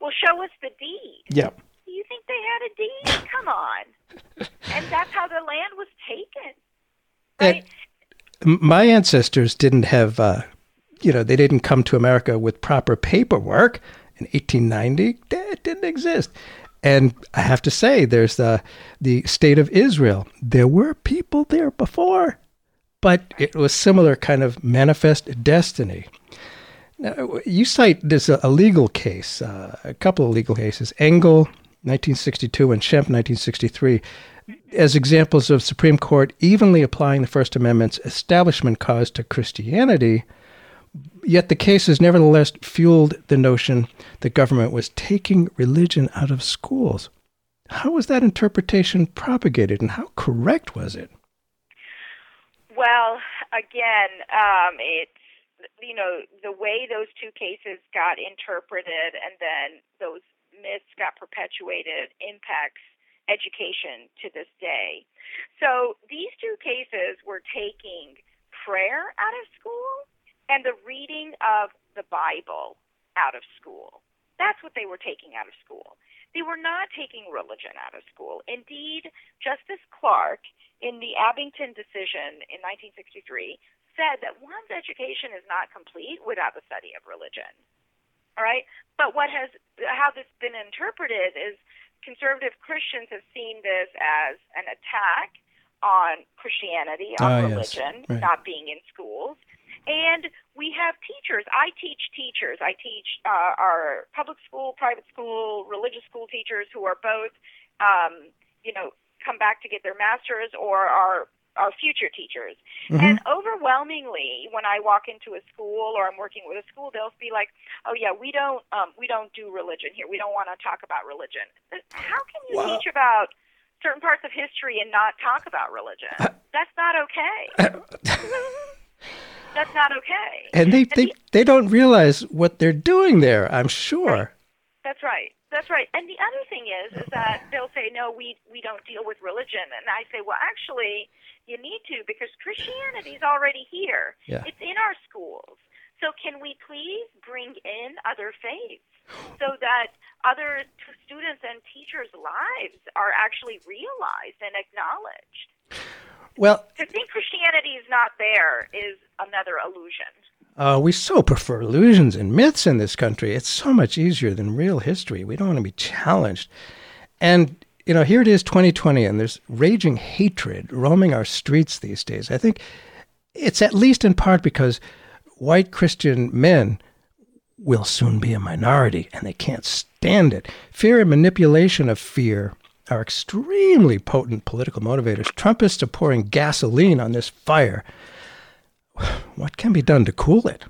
"Well, show us the deed." Yep. Do you think they had a deed? Come on. And that's how the land was taken. Right? My ancestors didn't have, uh, you know, they didn't come to America with proper paperwork in 1890. It didn't exist. And I have to say, there's the the state of Israel. There were people there before, but it was similar kind of manifest destiny. You cite this uh, a legal case, uh, a couple of legal cases, Engel, 1962, and Schempp, 1963. as examples of Supreme Court evenly applying the First Amendment's establishment cause to Christianity, yet the cases nevertheless fueled the notion the government was taking religion out of schools. How was that interpretation propagated and how correct was it? Well, again, um, it's you know the way those two cases got interpreted and then those myths got perpetuated impacts education to this day. So these two cases were taking prayer out of school and the reading of the Bible out of school. That's what they were taking out of school. They were not taking religion out of school. Indeed, Justice Clark, in the Abington decision in 1963, said that one's education is not complete without the study of religion. All right? But what has how this been interpreted is conservative Christians have seen this as an attack on Christianity, on Ah, yes. religion, Right. not being in schools. And we have teachers. I teach teachers. I teach uh, our public school, private school, religious school teachers who are both, um, you know, come back to get their masters or are are future teachers. Mm-hmm. And overwhelmingly, when I walk into a school or I'm working with a school, they'll be like, "Oh yeah, we don't um, we don't do religion here. We don't want to talk about religion." How can you Wow. teach about certain parts of history and not talk about religion? Uh, That's not okay. Uh, That's not okay. And they, they, the- they don't realize what they're doing there, I'm sure. That's right. That's right. And the other thing is, is that they'll say, no, we we don't deal with religion, and I say, well, actually, you need to because Christianity is already here. Yeah. It's in our schools. So can we please bring in other faiths so that other t- students and teachers' lives are actually realized and acknowledged? Well, To think Christianity is not there is another illusion. Uh, we so prefer illusions and myths in this country. It's so much easier than real history. We don't want to be challenged. And, you know, here it is 2020, and there's raging hatred roaming our streets these days. I think it's at least in part because white Christian men will soon be a minority and they can't stand it. Fear and manipulation of fear are extremely potent political motivators. Trumpists are pouring gasoline on this fire. What can be done to cool it?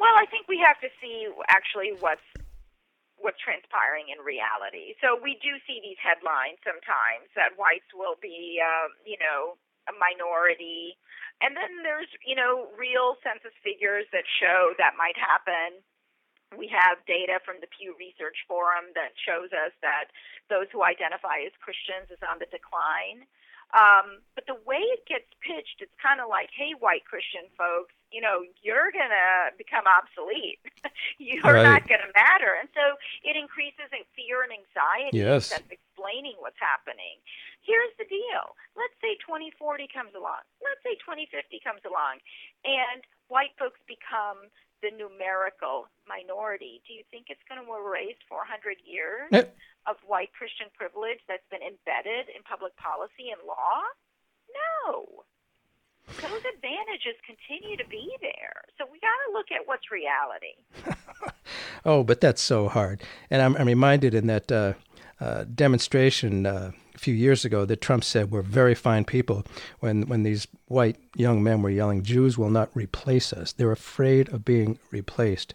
Well, I think we have to see actually what's what's transpiring in reality. So we do see these headlines sometimes that whites will be, uh, you know, a minority, and then there's, you know, real census figures that show that might happen. We have data from the Pew Research Forum that shows us that those who identify as Christians is on the decline. Um, but the way it gets pitched, it's kind of like, hey, white Christian folks, you know, you're going to become obsolete. you're Right. not going to matter. And so it increases in fear and anxiety Yes. instead of explaining what's happening. Here's the deal. Let's say 2040 comes along. Let's say 2050 comes along. And white folks become the numerical minority. Do you think it's going to erase 400 years? Eh, of white Christian privilege that's been embedded in public policy and law? No. Those advantages continue to be there. So we got to look at what's reality. Oh, but that's so hard. And I'm, I'm reminded in that uh, uh, demonstration uh, a few years ago that Trump said we're very fine people when, when these white young men were yelling, Jews will not replace us. They're afraid of being replaced.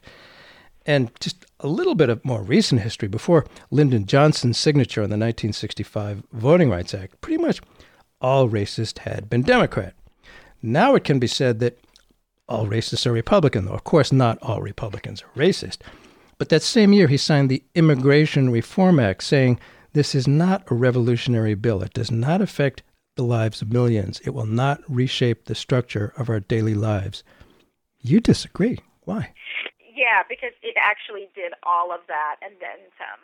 And just a little bit of more recent history before Lyndon Johnson's signature on the 1965 Voting Rights Act, pretty much all racists had been Democrat. Now it can be said that all racists are Republican, though of course not all Republicans are racist. But that same year, he signed the Immigration Reform Act, saying this is not a revolutionary bill. It does not affect the lives of millions. It will not reshape the structure of our daily lives. You disagree. Why? Yeah, because it actually did all of that and then some.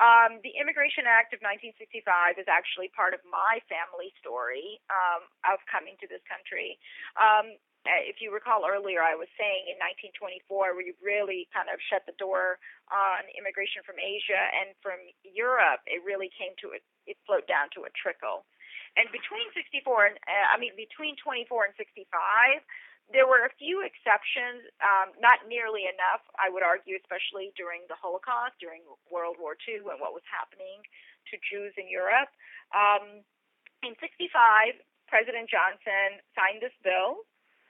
Um, the Immigration Act of 1965 is actually part of my family story um, of coming to this country. Um, if you recall earlier, I was saying in 1924 we really kind of shut the door on immigration from Asia and from Europe. It really came to it; it flowed down to a trickle. And between 64 and uh, I mean between 24 and 65, there were a few exceptions, um, not nearly enough, I would argue, especially during the Holocaust, during World War II, and what was happening to Jews in Europe. Um, in 65, President Johnson signed this bill,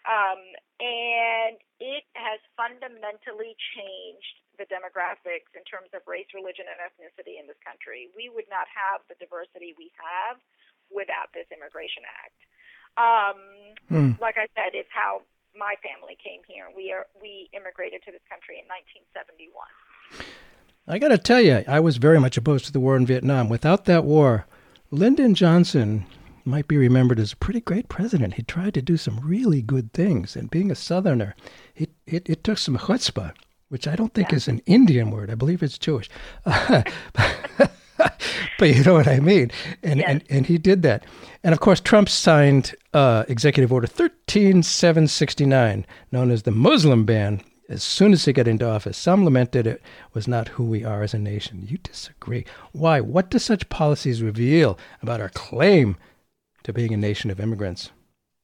um, and it has fundamentally changed the demographics in terms of race, religion, and ethnicity in this country. We would not have the diversity we have without this Immigration Act. Um, Hmm. Like I said, it's how my family came here. We are we immigrated to this country in 1971. I got to tell you, I was very much opposed to the war in Vietnam. Without that war, Lyndon Johnson might be remembered as a pretty great president. He tried to do some really good things, and being a Southerner, it it, it took some chutzpah, which I don't think is an Indian word. I believe it's Jewish. but you know what I mean. And, Yes. and and he did that. And of course, Trump signed uh, Executive Order 13769, known as the Muslim ban, as soon as he got into office. Some lamented it was not who we are as a nation. You disagree. Why? What do such policies reveal about our claim to being a nation of immigrants?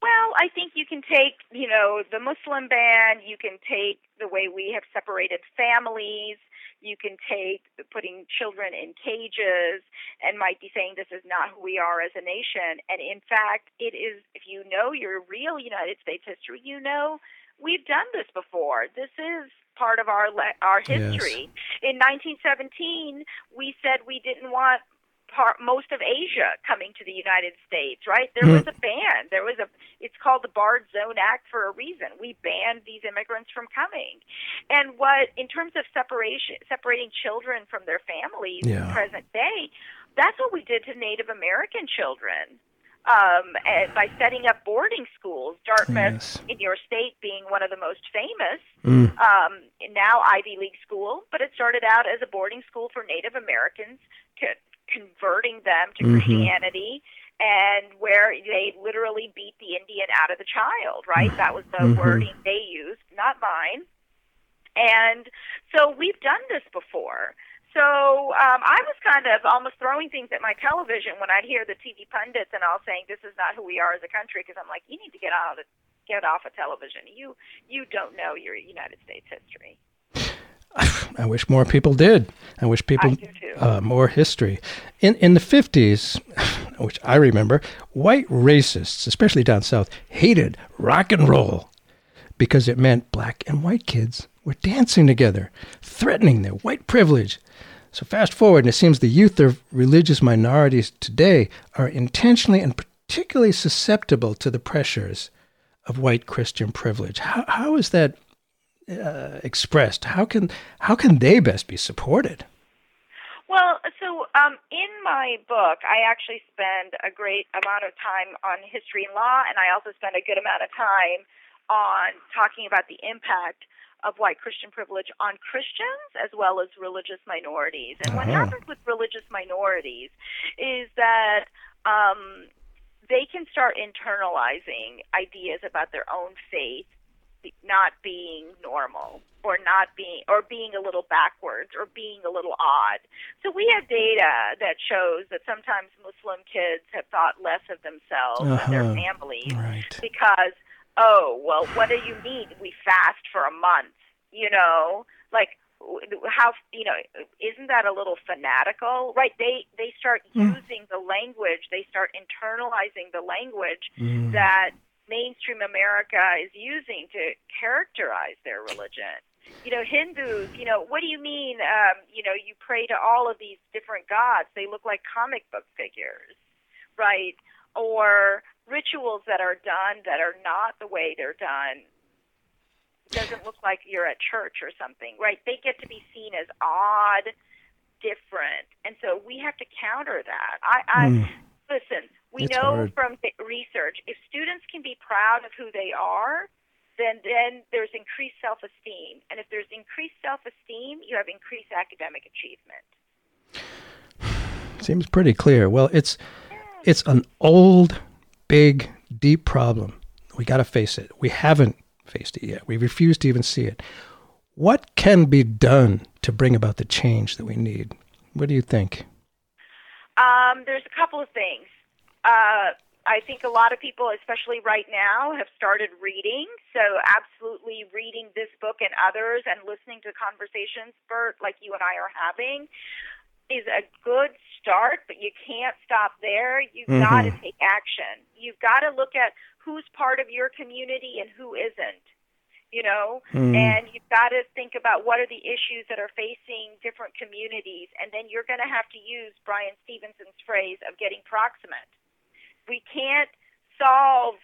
Well, I think you can take, you know, the Muslim ban, you can take the way we have separated families, you can take putting children in cages and might be saying this is not who we are as a nation. And in fact, it is, if you know your real United States history, you know we've done this before. This is part of our le- our Yes. history. In 1917, we said we didn't want part most of Asia coming to the United States, right? There hmm. was a ban. There was a it's called the Barred Zone Act for a reason. We banned these immigrants from coming. And what in terms of separation separating children from their families in Yeah. present day, that's what we did to Native American children. Um, and by setting up boarding schools, Dartmouth Yes. in your state being one of the most famous, Mm. um, now Ivy League school, but it started out as a boarding school for Native Americans, to converting them to Mhm. Christianity, and where they literally beat the Indian out of the child. Right? That was the Mhm. wording they used, not mine. And so we've done this before. So um, I was kind of almost throwing things at my television when I'd hear the TV pundits and all saying this is not who we are as a country because I'm like, you need to get out of get off of television. You you don't know your United States history. I wish more people did. I wish people I uh, more history. In in the fifties, which I remember, white racists, especially down south, hated rock and roll because it meant black and white kids were dancing together, threatening their white privilege. So fast forward, and it seems the youth of religious minorities today are intentionally and particularly susceptible to the pressures of white Christian privilege. How, how is that uh, expressed? How can how can they best be supported? Well, so um, in my book, I actually spend a great amount of time on history and law, and I also spend a good amount of time on talking about the impact of white Christian privilege on Christians as well as religious minorities. And what Uh-huh. happens with religious minorities is that um, they can start internalizing ideas about their own faith not being normal or not being or being a little backwards or being a little odd. So we have data that shows that sometimes Muslim kids have thought less of themselves and their Uh-huh. families Right. because oh well what do you mean we fast for a month you know like how you know isn't that a little fanatical right they they start using the language they start internalizing the language Mm. that mainstream america is using to characterize their religion you know hindus you know what do you mean um you know you pray to all of these different gods they look like comic book figures right or rituals that are done that are not the way they're done doesn't look like you're at church or something, right? They get to be seen as odd, different, and so we have to counter that. I, I Mm. listen. We It's know hard. from research if students can be proud of who they are, then then there's increased self-esteem, and if there's increased self-esteem, you have increased academic achievement. Seems pretty clear. Well, it's it's an old, big, deep problem. We got to face it. We haven't faced it yet. We refuse to even see it. What can be done to bring about the change that we need? What do you think? Um, there's a couple of things. Uh, I think a lot of people, especially right now, have started reading. So, absolutely reading this book and others and listening to conversations, Burt, like you and I are having. is a good start, but you can't stop there. You've Mhm. got to take action. You've got to look at who's part of your community and who isn't. You know, Mm. and you've got to think about what are the issues that are facing different communities, and then you're going to have to use Bryan Stevenson's phrase of getting proximate. We can't solve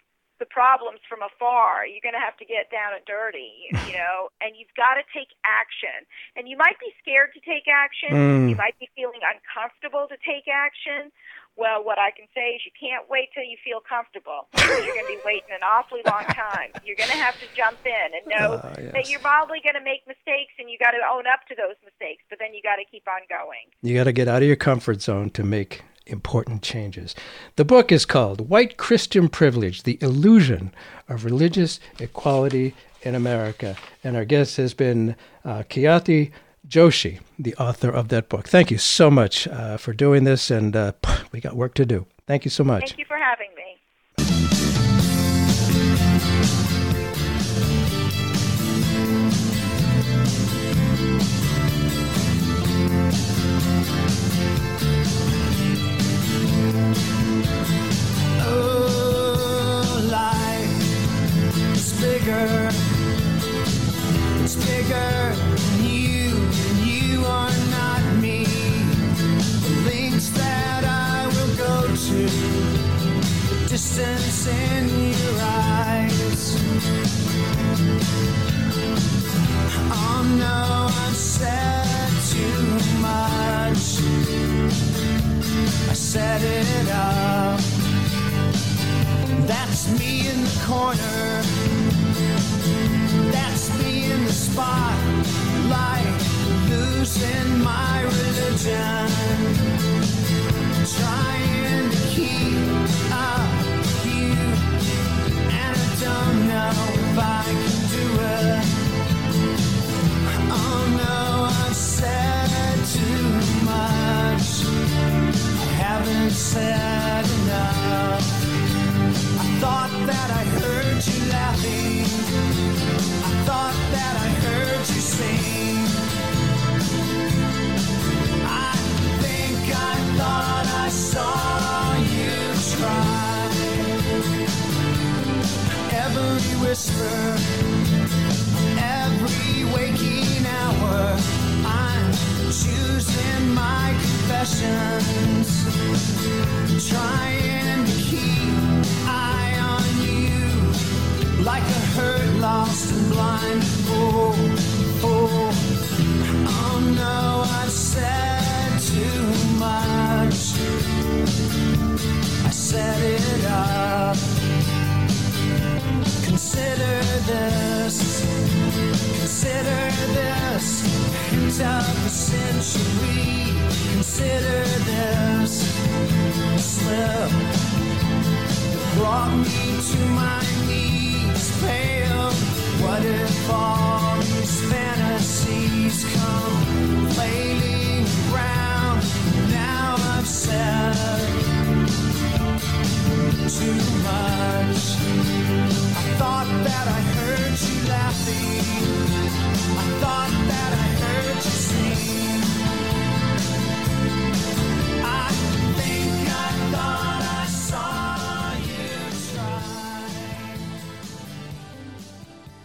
the problems from afar. You're going to have to get down and dirty, you know, and you've got to take action. And you might be scared to take action. Mm. You might be feeling uncomfortable to take action. Well, what I can say is you can't wait till you feel comfortable. You're going to be waiting an awfully long time. You're going to have to jump in and know Ah, yes. that you're probably going to make mistakes and you got to own up to those mistakes, but then you got to keep on going. You got to get out of your comfort zone to make important changes. The book is called White Christian Privilege The Illusion of Religious Equality in America. And our guest has been uh, Khyati Joshi, the author of that book. Thank you so much uh, for doing this, and uh, we got work to do. Thank you so much. Thank you for having me. Distance in your eyes. Oh no, I've said too much. I set it up. That's me in the corner. That's me in spotlight, losing my religion. Trying